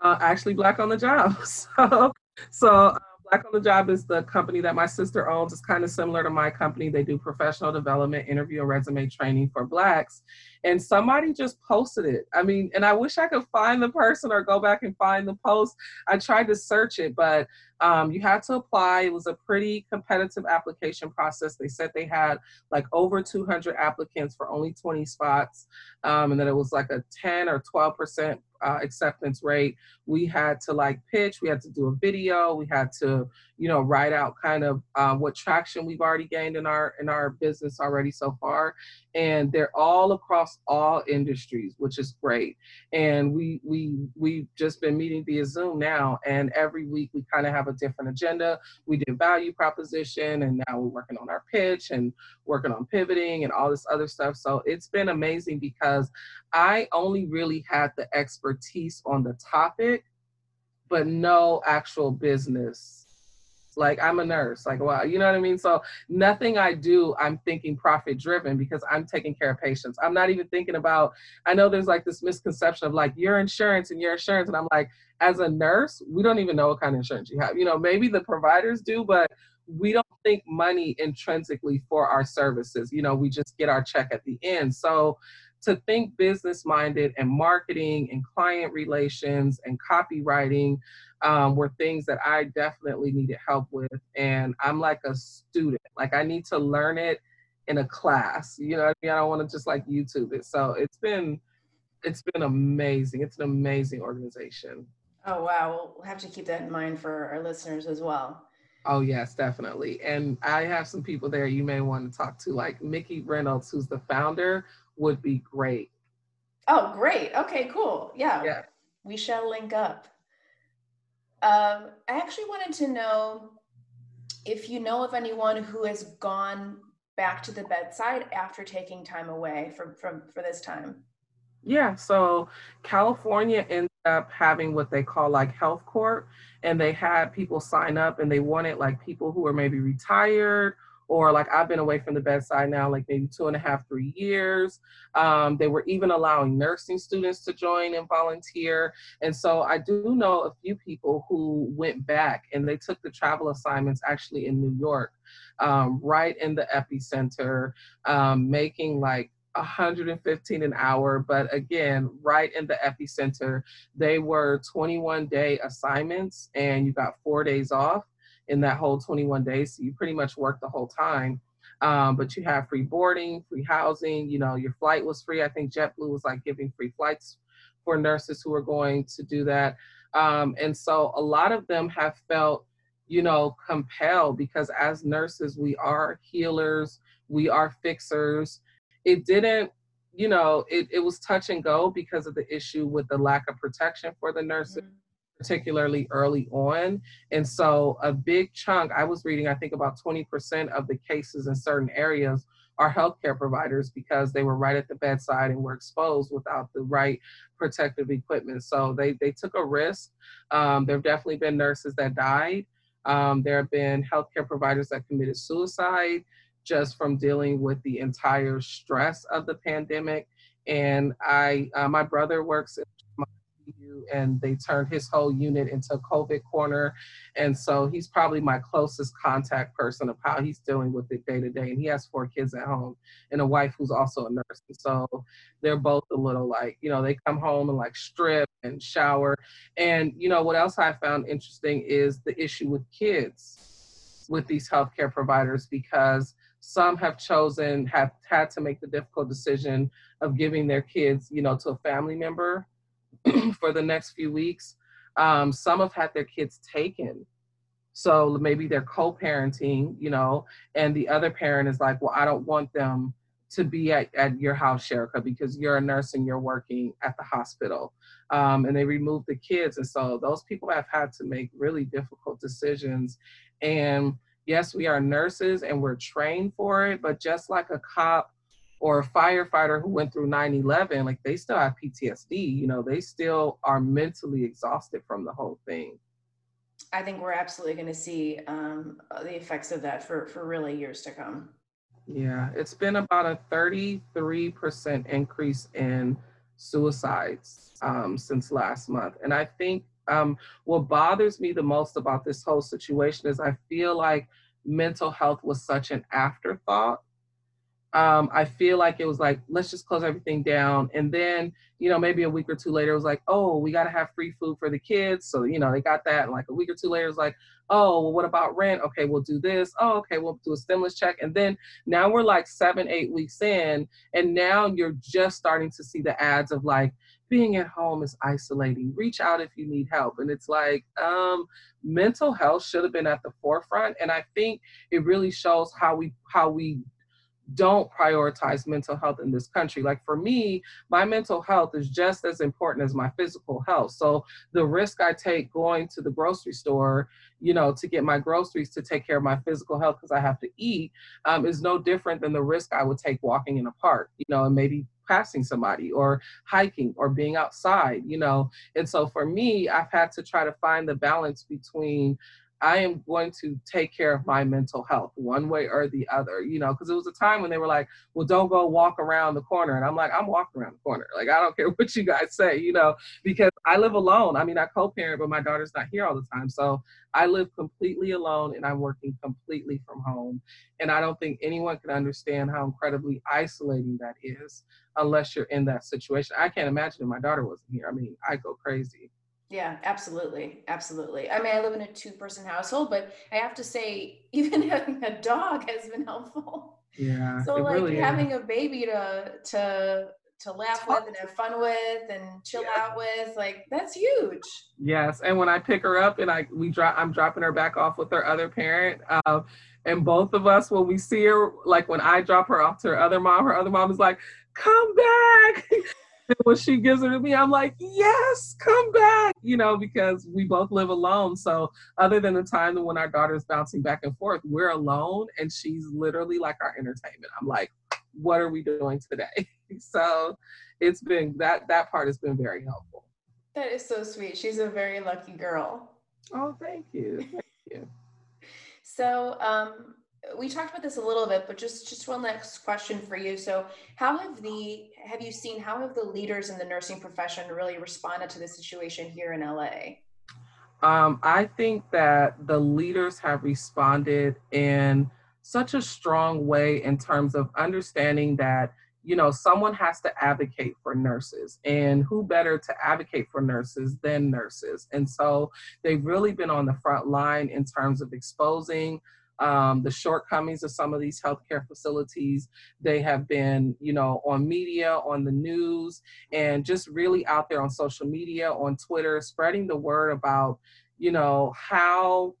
Uh, actually black on the job. *laughs* So, so Black on the Job is the company that my sister owns. It's kind of similar to my company. They do professional development, interview, resume training for Blacks. And somebody just posted it. I mean, and I wish I could find the person or go back and find the post. I tried to search it, but um, you had to apply. It was a pretty competitive application process. They said they had like over 200 applicants for only 20 spots, um, and that it was like a 10 or 12 percent uh, acceptance rate. We had to like pitch. We had to do a video. We had to, you know, write out kind of uh, what traction we've already gained in our in our business already so far, and they're all across all industries, which is great. And we we we've just been meeting via Zoom now, and every week we kind of have a different agenda. We did value proposition, and now we're working on our pitch and working on pivoting and all this other stuff. So it's been amazing because I only really had the expertise on the topic, but no actual business like I'm a nurse. Like, wow, you know what I mean? So nothing I do, I'm thinking profit driven because I'm taking care of patients. I'm not even thinking about, I know there's like this misconception of like your insurance and your insurance. And I'm like, as a nurse, we don't even know what kind of insurance you have. You know, maybe the providers do, but we don't think money intrinsically for our services. You know, we just get our check at the end. So to think business minded and marketing and client relations and copywriting um, were things that I definitely needed help with. And I'm like a student, like I need to learn it in a class. You know I mean? I don't want to just like YouTube it. So it's been it's been amazing. It's an amazing organization. Oh wow. We'll have to keep that in mind for our listeners as well. Oh yes, definitely. And I have some people there you may want to talk to, like Mickey Reynolds, who's the founder, would be great. Oh, great. Okay, cool. Yeah. Yeah. We shall link up. Um, I actually wanted to know if you know of anyone who has gone back to the bedside after taking time away from, from for this time. Yeah, so California ended up having what they call like health corps, and they had people sign up and they wanted like people who were maybe retired or like I've been away from the bedside now, like maybe two and a half, three years. Um, they were even allowing nursing students to join and volunteer. And so I do know a few people who went back and they took the travel assignments actually in New York, um, right in the epicenter, um, making like 115 an hour, but again, right in the epicenter, they were 21 day assignments and you got four days off in that whole 21 days. So you pretty much work the whole time. Um, but you have free boarding, free housing, you know, your flight was free. I think JetBlue was like giving free flights for nurses who are going to do that. Um, and so a lot of them have felt, you know, compelled because as nurses, we are healers, we are fixers. It didn't, you know, it, it was touch and go because of the issue with the lack of protection for the nurses. Mm-hmm particularly early on. And so a big chunk, I was reading, I think about 20% of the cases in certain areas are healthcare providers because they were right at the bedside and were exposed without the right protective equipment. So they, they took a risk. Um, there have definitely been nurses that died. Um, there have been healthcare providers that committed suicide just from dealing with the entire stress of the pandemic. And I, uh, my brother works in and they turned his whole unit into a COVID corner. And so he's probably my closest contact person of how he's dealing with it day to day. And he has four kids at home and a wife who's also a nurse. And so they're both a little like, you know, they come home and like strip and shower. And, you know, what else I found interesting is the issue with kids with these healthcare providers because some have chosen have had to make the difficult decision of giving their kids you know to a family member *clears throat* for the next few weeks. Um, some have had their kids taken. So maybe they're co-parenting, you know, and the other parent is like, well, I don't want them to be at, at your house, Sharrica, because you're a nurse and you're working at the hospital. Um, and they remove the kids. And so those people have had to make really difficult decisions. And yes, we are nurses and we're trained for it, but just like a cop or a firefighter who went through 9-11, like they still have PTSD, you know, they still are mentally exhausted from the whole thing. I think we're absolutely going to see um, the effects of that for, for really years to come. Yeah, it's been about a 33% increase in suicides um, since last month. And I think um, what bothers me the most about this whole situation is I feel like mental health was such an afterthought um, I feel like it was like, let's just close everything down. And then, you know, maybe a week or two later, it was like, oh, we got to have free food for the kids. So, you know, they got that. And like a week or two later, it was like, oh, well, what about rent? Okay, we'll do this. Oh, okay, we'll do a stimulus check. And then now we're like seven, eight weeks in. And now you're just starting to see the ads of like, being at home is isolating. Reach out if you need help. And it's like, um, mental health should have been at the forefront. And I think it really shows how we how we don't prioritize mental health in this country. Like for me, my mental health is just as important as my physical health. So the risk I take going to the grocery store, you know, to get my groceries to take care of my physical health because I have to eat um, is no different than the risk I would take walking in a park, you know, and maybe passing somebody or hiking or being outside, you know. And so for me, I've had to try to find the balance between I am going to take care of my mental health one way or the other, you know, because it was a time when they were like, well, don't go walk around the corner. And I'm like, I'm walking around the corner. Like, I don't care *laughs* what you guys say, you know, because I live alone. I mean, I co parent, but my daughter's not here all the time. So I live completely alone and I'm working completely from home. And I don't think anyone can understand how incredibly isolating that is unless you're in that situation. I can't imagine if my daughter wasn't here. I mean, I go crazy. Yeah, absolutely. Absolutely. I mean, I live in a two person household, but I have to say, *laughs* even having a dog has been helpful. Yeah. So like really having is. a baby to to to laugh with and have fun with and chill yeah. out with, like that's huge. Yes. And when I pick her up and I we drop I'm dropping her back off with her other parent. Uh, and both of us when we see her, like when I drop her off to her other mom, her other mom is like, come back. *laughs* and *laughs* when she gives it to me, I'm like, yes, come back, you know, because we both live alone. So other than the time when our daughter's bouncing back and forth, we're alone and she's literally like our entertainment. I'm like, what are we doing today? *laughs* so it's been that that part has been very helpful. That is so sweet. She's a very lucky girl. Oh, thank you. Thank you. *laughs* so um we talked about this a little bit, but just just one last question for you. So, how have the have you seen how have the leaders in the nursing profession really responded to the situation here in LA? Um, I think that the leaders have responded in such a strong way in terms of understanding that you know someone has to advocate for nurses and who better to advocate for nurses than nurses and so they've really been on the front line in terms of exposing um, the shortcomings of some of these healthcare facilities. They have been, you know, on media, on the news, and just really out there on social media, on Twitter, spreading the word about, you know, how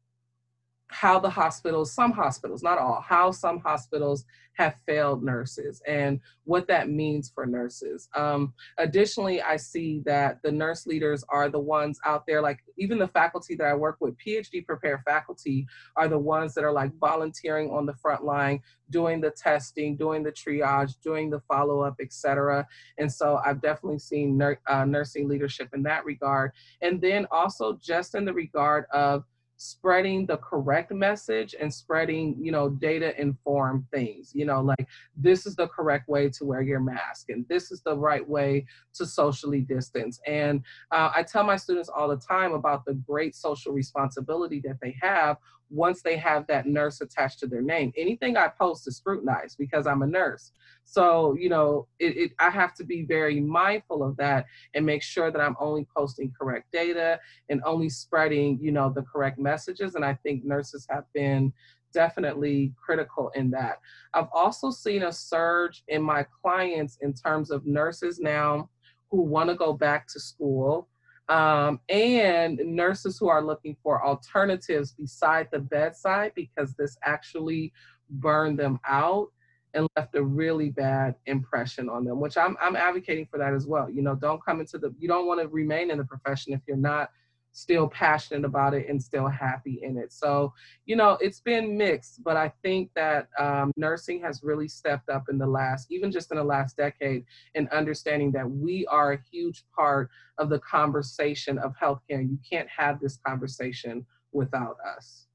how the hospitals, some hospitals, not all, how some hospitals have failed nurses and what that means for nurses. Um, additionally, I see that the nurse leaders are the ones out there, like even the faculty that I work with, PhD prepared faculty, are the ones that are like volunteering on the front line, doing the testing, doing the triage, doing the follow up, etc. And so I've definitely seen nur- uh, nursing leadership in that regard. And then also just in the regard of spreading the correct message and spreading you know data informed things you know like this is the correct way to wear your mask and this is the right way to socially distance. And uh, i tell my students all the time about the great social responsibility that they have once they have that nurse attached to their name. Anything I post is scrutinized because I'm a nurse. So, you know, it, it, I have to be very mindful of that and make sure that I'm only posting correct data and only spreading, you know, the correct messages. And I think nurses have been definitely critical in that. I've also seen a surge in my clients in terms of nurses now who want to go back to school um, and nurses who are looking for alternatives beside the bedside because this actually burned them out and left a really bad impression on them, which I'm, I'm advocating for that as well. You know, don't come into the, you don't want to remain in the profession if you're not still passionate about it and still happy in it. So, you know, it's been mixed, but I think that um, nursing has really stepped up in the last, even just in the last decade, in understanding that we are a huge part of the conversation of healthcare. You can't have this conversation without us.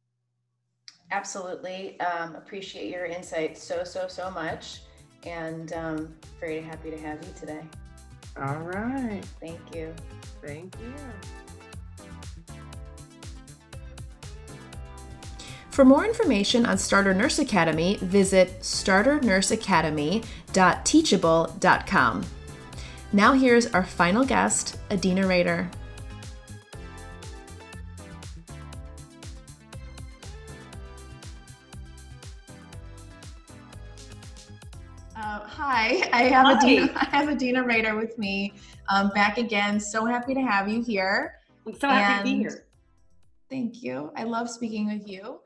Absolutely. Um, appreciate your insight so, so, so much. And um, very happy to have you today. All right. Thank you. Thank you. For more information on Starter Nurse Academy, visit starternurseacademy.teachable.com. Now, here's our final guest, Adina Reyter. Uh, hi, I have Hi. Adina. *laughs* I have Adina Reyter with me, um, back again. So happy to have you here. I'm so happy to be here. Thank you. I love speaking with you.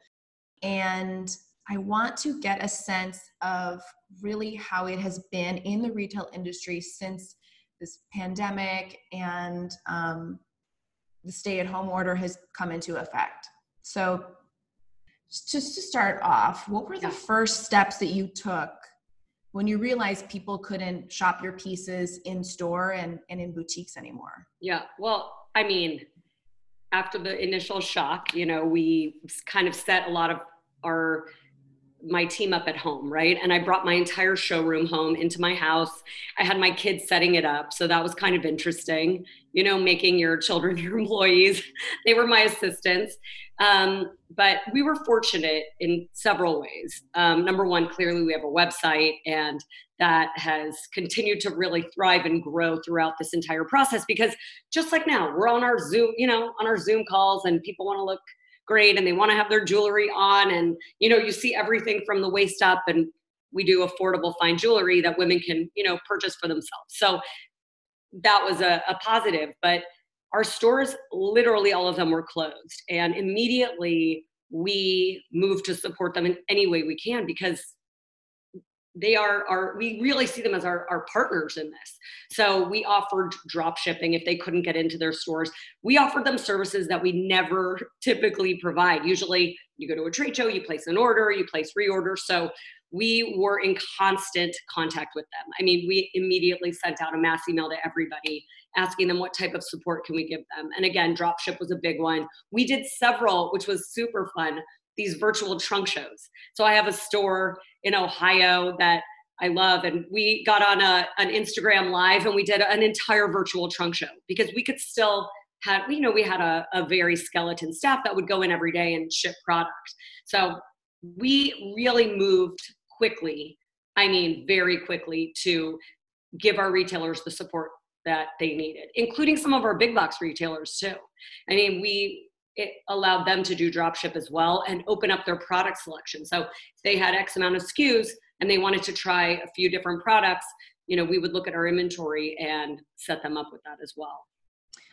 And I want to get a sense of really how it has been in the retail industry since this pandemic and um, the stay at home order has come into effect. So, just to start off, what were the first steps that you took when you realized people couldn't shop your pieces in store and, and in boutiques anymore? Yeah. Well, I mean, after the initial shock, you know, we kind of set a lot of our my team up at home, right? And I brought my entire showroom home into my house. I had my kids setting it up, so that was kind of interesting. You know, making your children *laughs* your employees. They were my assistants. Um, but we were fortunate in several ways. Um, number one, clearly we have a website, and that has continued to really thrive and grow throughout this entire process because just like now we're on our zoom you know on our zoom calls and people want to look great and they want to have their jewelry on and you know you see everything from the waist up and we do affordable fine jewelry that women can you know purchase for themselves. So that was a, a positive but our stores literally all of them were closed and immediately we moved to support them in any way we can because they are our we really see them as our, our partners in this. So we offered drop shipping if they couldn't get into their stores. We offered them services that we never *laughs* typically provide. Usually you go to a trade show you place an order you place reorder. So we were in constant contact with them. I mean we immediately sent out a mass email to everybody asking them what type of support can we give them. And again drop ship was a big one. We did several which was super fun these virtual trunk shows so i have a store in Ohio that I love. And we got on a, an Instagram live and we did an entire virtual trunk show because we could still have, you know, we had a, a very skeleton staff that would go in every day and ship product. So we really moved quickly, I mean, very quickly to give our retailers the support that they needed, including some of our big box retailers too. I mean, we it allowed them to do dropship as well and open up their product selection. So if they had X amount of SKUs and they wanted to try a few different products, you know, we would look at our inventory and set them up with that as well.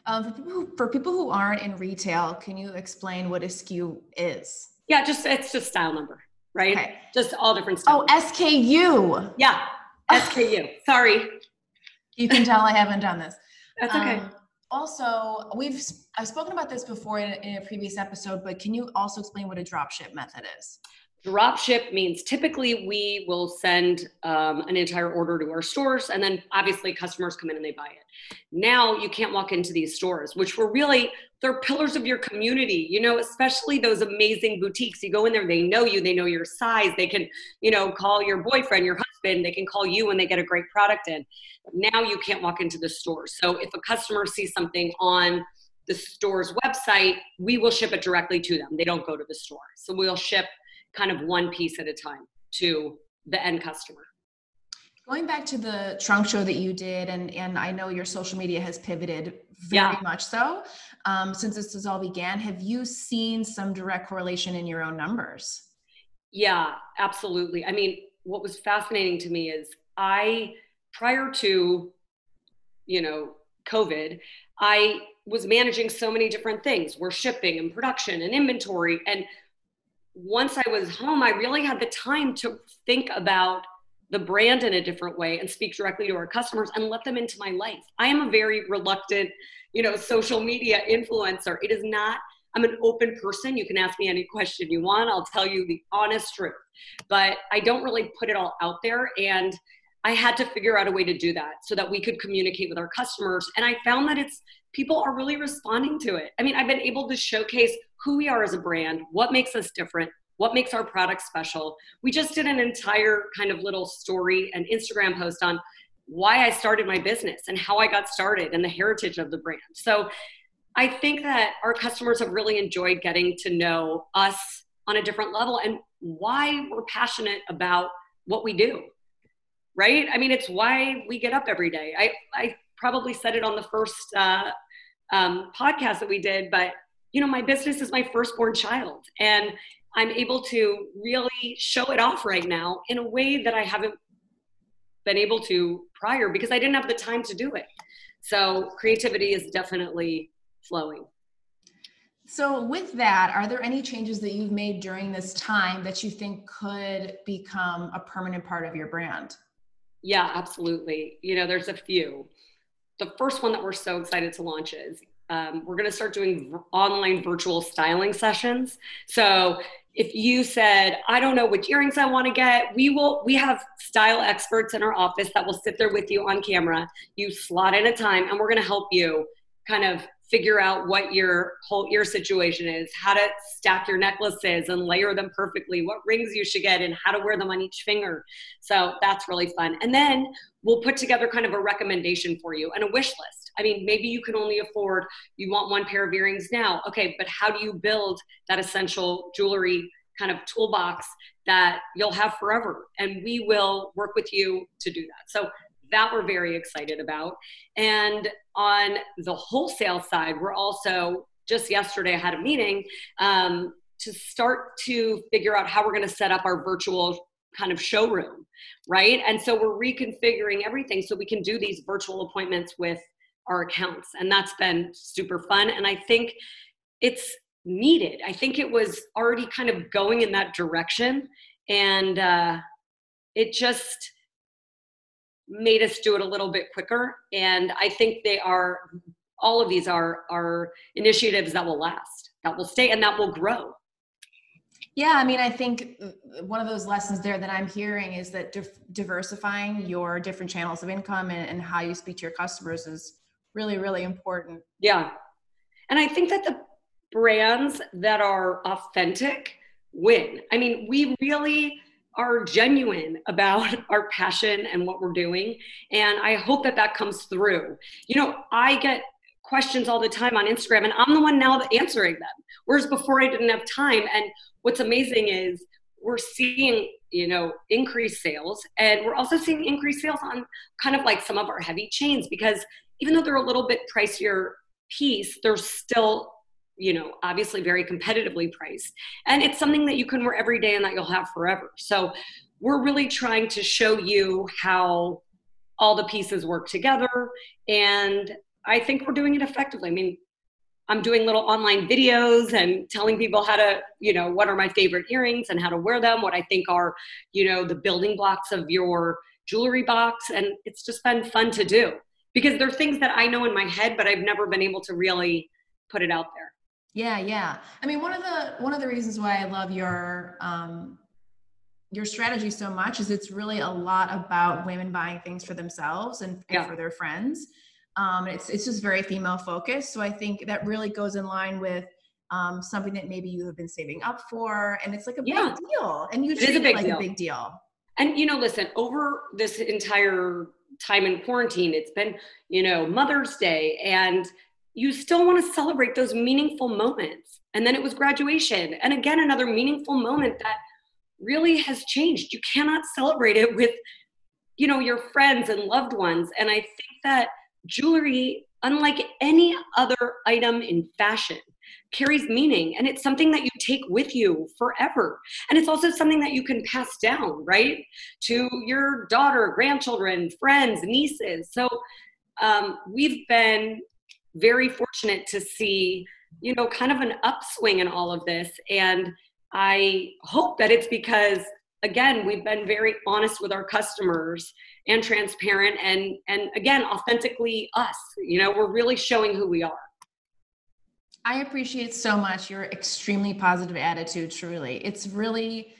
Um, for, people who, for people who aren't in retail, can you explain what a SKU is? Yeah, just it's just style number, right? Okay. Just all different styles. Oh, SKU. yeah, SKU. Sorry, You can tell I haven't done this. that's okay. Um, also, we've I've spoken about this before in, in a previous episode, but can you also explain what a dropship method is? Dropship means typically we will send um, an entire order to our stores, and then obviously customers come in and they buy it. Now you can't walk into these stores, which were really they're pillars of your community. You know, especially those amazing boutiques. You go in there, they know you, they know your size. They can, you know, call your boyfriend, your husband. They can call you when they get a great product in. Now you can't walk into the store. So if a customer sees something on the store's website, we will ship it directly to them. They don't go to the store. So we'll ship kind of one piece at a time to the end customer. Going back to the trunk show that you did, and and I know your social media has pivoted very Yeah. much so um, since this has all began. Have you seen some direct correlation in your own numbers? Yeah, absolutely. I mean, what was fascinating to me is I, prior to you know, COVID, I was managing so many different things. We're shipping and production and inventory. And once I was home, I really had the time to think about the brand in a different way and speak directly to our customers and let them into my life. I am a very reluctant, you know, social media influencer. It is not I'm an open person. You can ask me any question you want. I'll tell you the honest truth. But I don't really put it all out there and I had to figure out a way to do that so that we could communicate with our customers. And I found that it's people are really responding to it. I mean, I've been able to showcase who we are as a brand, what makes us different, what makes our product special. We just did an entire kind of little story and Instagram post on why I started my business and how I got started and the heritage of the brand. So I think that our customers have really enjoyed getting to know us on a different level and why we're passionate about what we do. Right? I mean, it's why we get up every day. I, I probably said it on the first uh, um, podcast that we did, but you know, my business is my firstborn child, and I'm able to really show it off right now in a way that I haven't been able to prior because I didn't have the time to do it. So creativity is definitely flowing. So, with that, are there any changes that you've made during this time that you think could become a permanent part of your brand? Yeah, absolutely. You know, there's a few. The first one that we're so excited to launch is um, we're going to start doing online virtual styling sessions. So if you said, I don't know which earrings I want to get, we will, we have style experts in our office that will sit there with you on camera. You slot in a time and we're going to help you kind of figure out what your whole ear situation is, how to stack your necklaces and layer them perfectly, what rings you should get, and how to wear them on each finger. So that's really fun. And then we'll put together kind of a recommendation for you and a wish list. I mean, maybe you can only afford, you want one pair of earrings now. Okay, but how do you build that essential jewelry kind of toolbox that you'll have forever? And we will work with you to do that. So that we're very excited about. And on the wholesale side, we're also just yesterday I had a meeting um, to start to figure out how we're going to set up our virtual kind of showroom, right? And so we're reconfiguring everything so we can do these virtual appointments with our accounts. And that's been super fun. And I think it's needed. I think it was already kind of going in that direction. And uh, it just, made us do it a little bit quicker. And I think they are, all of these are, are initiatives that will last, that will stay, and that will grow. Yeah, I mean, I think one of those lessons there that I'm hearing is that diversifying your different channels of income and, and how you speak to your customers is really, really important. Yeah. And I think that the brands that are authentic win. I mean, we really are genuine about *laughs* our passion and what we're doing. And I hope that that comes through. You know, I get questions all the time on Instagram, and I'm the one now answering them. Whereas before I didn't have time. And what's amazing is we're seeing, you know, increased sales, and we're also seeing increased sales on kind of like some of our heavy chains because even though they're a little bit pricier piece, they're still you know obviously very competitively priced. And it's something that you can wear every day and that you'll have forever. So we're really trying to show you how all the pieces work together. And i think we're doing it effectively. I mean i'm doing little online videos and telling people how to you know what are my favorite earrings and how to wear them what i think are you know the building blocks of your jewelry box. And it's just been fun to do because there are things that i know in my head but i've never been able to really put it out there yeah, yeah. I mean, one of the one of the reasons why I love your um, your strategy so much is it's really a lot about women buying things for themselves and, and yeah. for their friends. Um, it's it's just very female focused. So I think that really goes in line with um, something that maybe you have been saving up for, and it's like a yeah. big deal, and you treat it, it like deal. a big deal. And you know, listen, over this entire time in quarantine, it's been you know Mother's Day and you still want to celebrate those meaningful moments. And then it was graduation. And again, another meaningful moment that really has changed. You cannot celebrate it with, you know, your friends and loved ones. And I think that jewelry, unlike any other item in fashion, carries meaning and it's something that you take with you forever. And it's also something that you can pass down, right? To your daughter, grandchildren, friends, nieces. So um, we've been very fortunate to see, you know, kind of an upswing in all of this. And I hope that it's because again we've been very honest with our customers and transparent and and again authentically us. You know we're really showing who we are. I appreciate so much your extremely positive attitude truly. It's really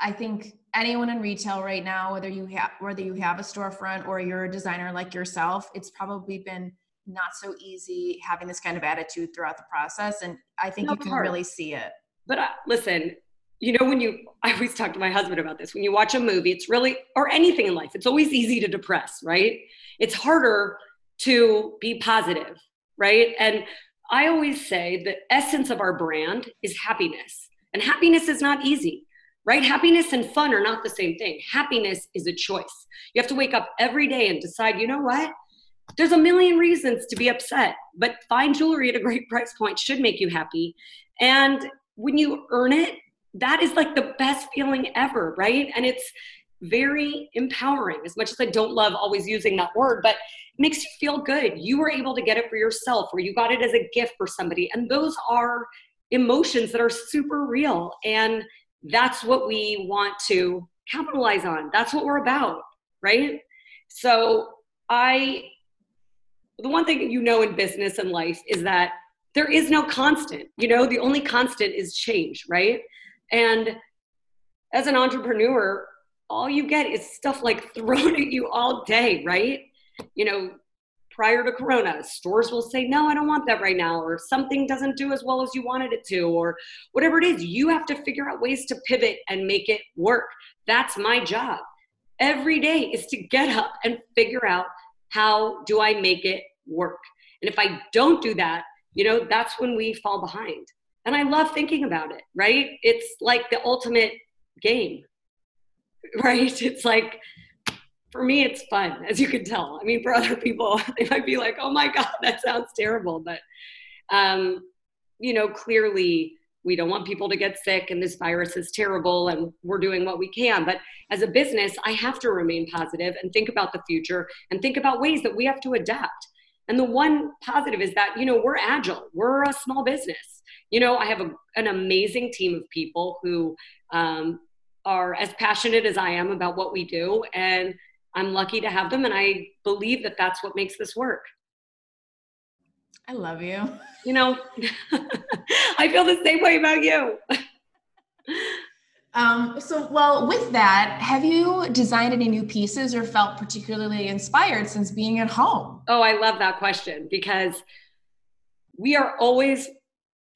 i think anyone in retail right now whether you have whether you have a storefront or you're a designer like yourself it's probably been not so easy having this kind of attitude throughout the process and i think no, you can hard. really see it. But uh, listen you know when you *laughs* i always talk to my husband about this when you watch a movie it's really or anything in life it's always easy to depress right? It's harder to be positive right? And i always say the essence of our brand is happiness and happiness is not easy right? Happiness and fun are not the same thing. Happiness is a choice. You have to wake up every day and decide you know what there's a million reasons to be upset but fine jewelry at a great price point should make you happy and when you earn it that is like the best feeling ever, right? And it's very empowering as much as I don't love always using that word, but it makes you feel good. You were able to get it for yourself or you got it as a gift for somebody. And those are emotions that are super real. And that's what we want to capitalize on. That's what we're about, right? So I, the one thing you know in business and life is that there is no constant. You know, the only constant is change, right? And as an entrepreneur, all you get is stuff like *laughs* thrown at you all day, right? You know, prior to Corona, stores will say, no, I don't want that right now, or something doesn't do as well as you wanted it to, or whatever it is. You have to figure out ways to pivot and make it work. That's my job. Every day is to get up and figure out how do I make it work. And if I don't do that, you know, that's when we fall behind and I love thinking about it, right? It's like the ultimate game, *laughs* right? It's like, for me, it's fun, as you can tell. I mean, for other people, *laughs* they might be like, oh my God, that sounds terrible. But, um, you know, clearly we don't want people to get sick and this virus is terrible and we're doing what we can. But as a business, I have to remain positive and think about the future and think about ways that we have to adapt. And the one positive is that, you know, we're agile, we're a small business you know, I have a, an amazing team of people who um, are as passionate as I am about what we do. And I'm lucky to have them. And I believe that that's what makes this work. I love you. *laughs* You know, *laughs* I feel the same way about you. Um, so, well, with that, have you designed any new pieces or felt particularly inspired since being at home? Oh, I love that question because we are always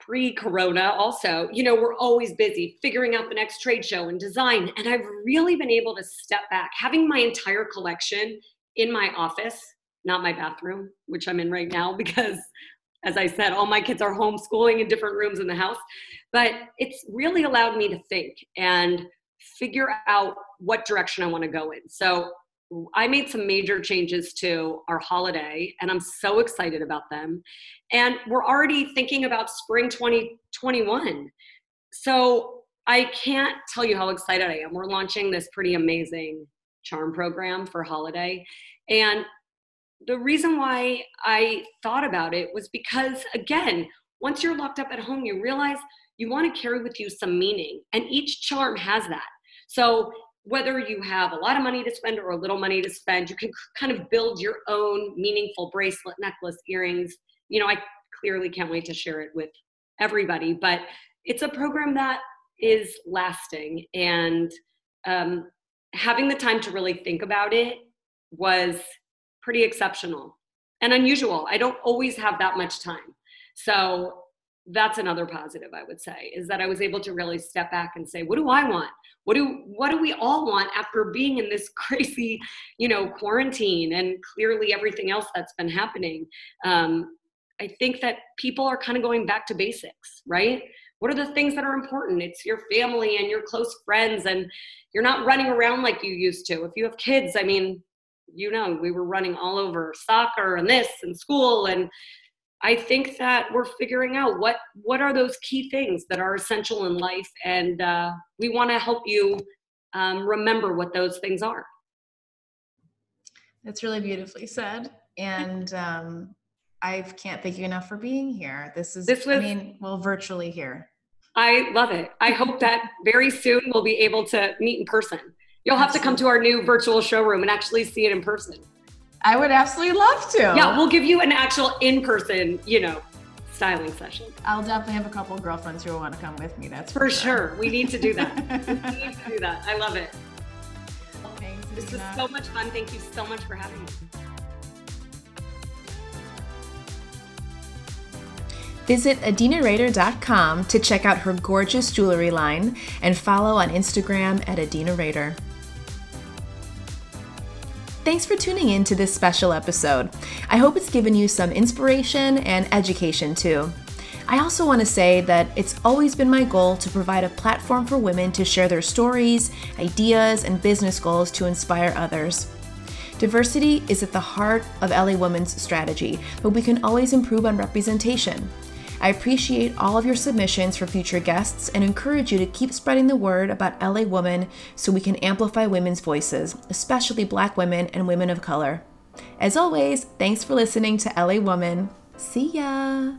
pre-corona also you know we're always busy figuring out the next trade show and design and i've really been able to step back having my entire collection in my office not my bathroom which i'm in right now *laughs* because as i said all my kids are homeschooling in different rooms in the house but it's really allowed me to think and figure out what direction i want to go in so I made some major changes to our holiday, and I'm so excited about them. And we're already thinking about spring 2021. So I can't tell you how excited I am. We're launching this pretty amazing charm program for holiday. And the reason why I thought about it was because, again, once you're locked up at home, you realize you want to carry with you some meaning, and each charm has that. So whether you have a lot of money to spend or a little money to spend, you can kind of build your own meaningful bracelet, necklace, earrings. You know, I clearly can't wait to share it with everybody, but it's a program that is lasting and um, having the time to really think about it was pretty exceptional and unusual. I don't always have that much time. So that's another positive I would say is that I was able to really step back and say, what do I want? What do what do we all want after being in this *laughs* crazy, you know, quarantine and clearly everything else that's been happening? Um, I think that people are kind of going back to basics, right? What are the things that are important? It's your family and your close friends, and you're not running around like you used to. If you have kids, I mean, you know, we were running all over soccer and this and school and I think that we're figuring out what what are those key things that are essential in life, and uh, we want to help you um, remember what those things are. That's really beautifully said. And um, I can't thank you enough for being here. This is, This I was- mean, well, virtually here. I love it. I hope that very soon we'll be able to meet in person. You'll have to come to our new virtual showroom and actually see it in person. I would absolutely love to. Yeah, we'll give you an actual in person, you know, styling session. I'll definitely have a couple of girlfriends who will want to come with me. That's for, For sure. We need to do that. *laughs* we need to do that. I love it. Thanks, This was so much fun. Thank you so much for having me. Visit adinareyter.com to check out her gorgeous jewelry line and follow on Instagram at Adina Reyter. Thanks for tuning in to this special episode. I hope it's given you some inspiration and education too. I also want to say that it's always been my goal to provide a platform for women to share their stories, ideas, and business goals to inspire others. Diversity is at the heart of LA Women's strategy, but we can always improve on representation. I appreciate all of your submissions for future guests and encourage you to keep spreading the word about LA Woman so we can amplify women's voices, especially Black women and women of color. As always, thanks for listening to LA Woman. See ya!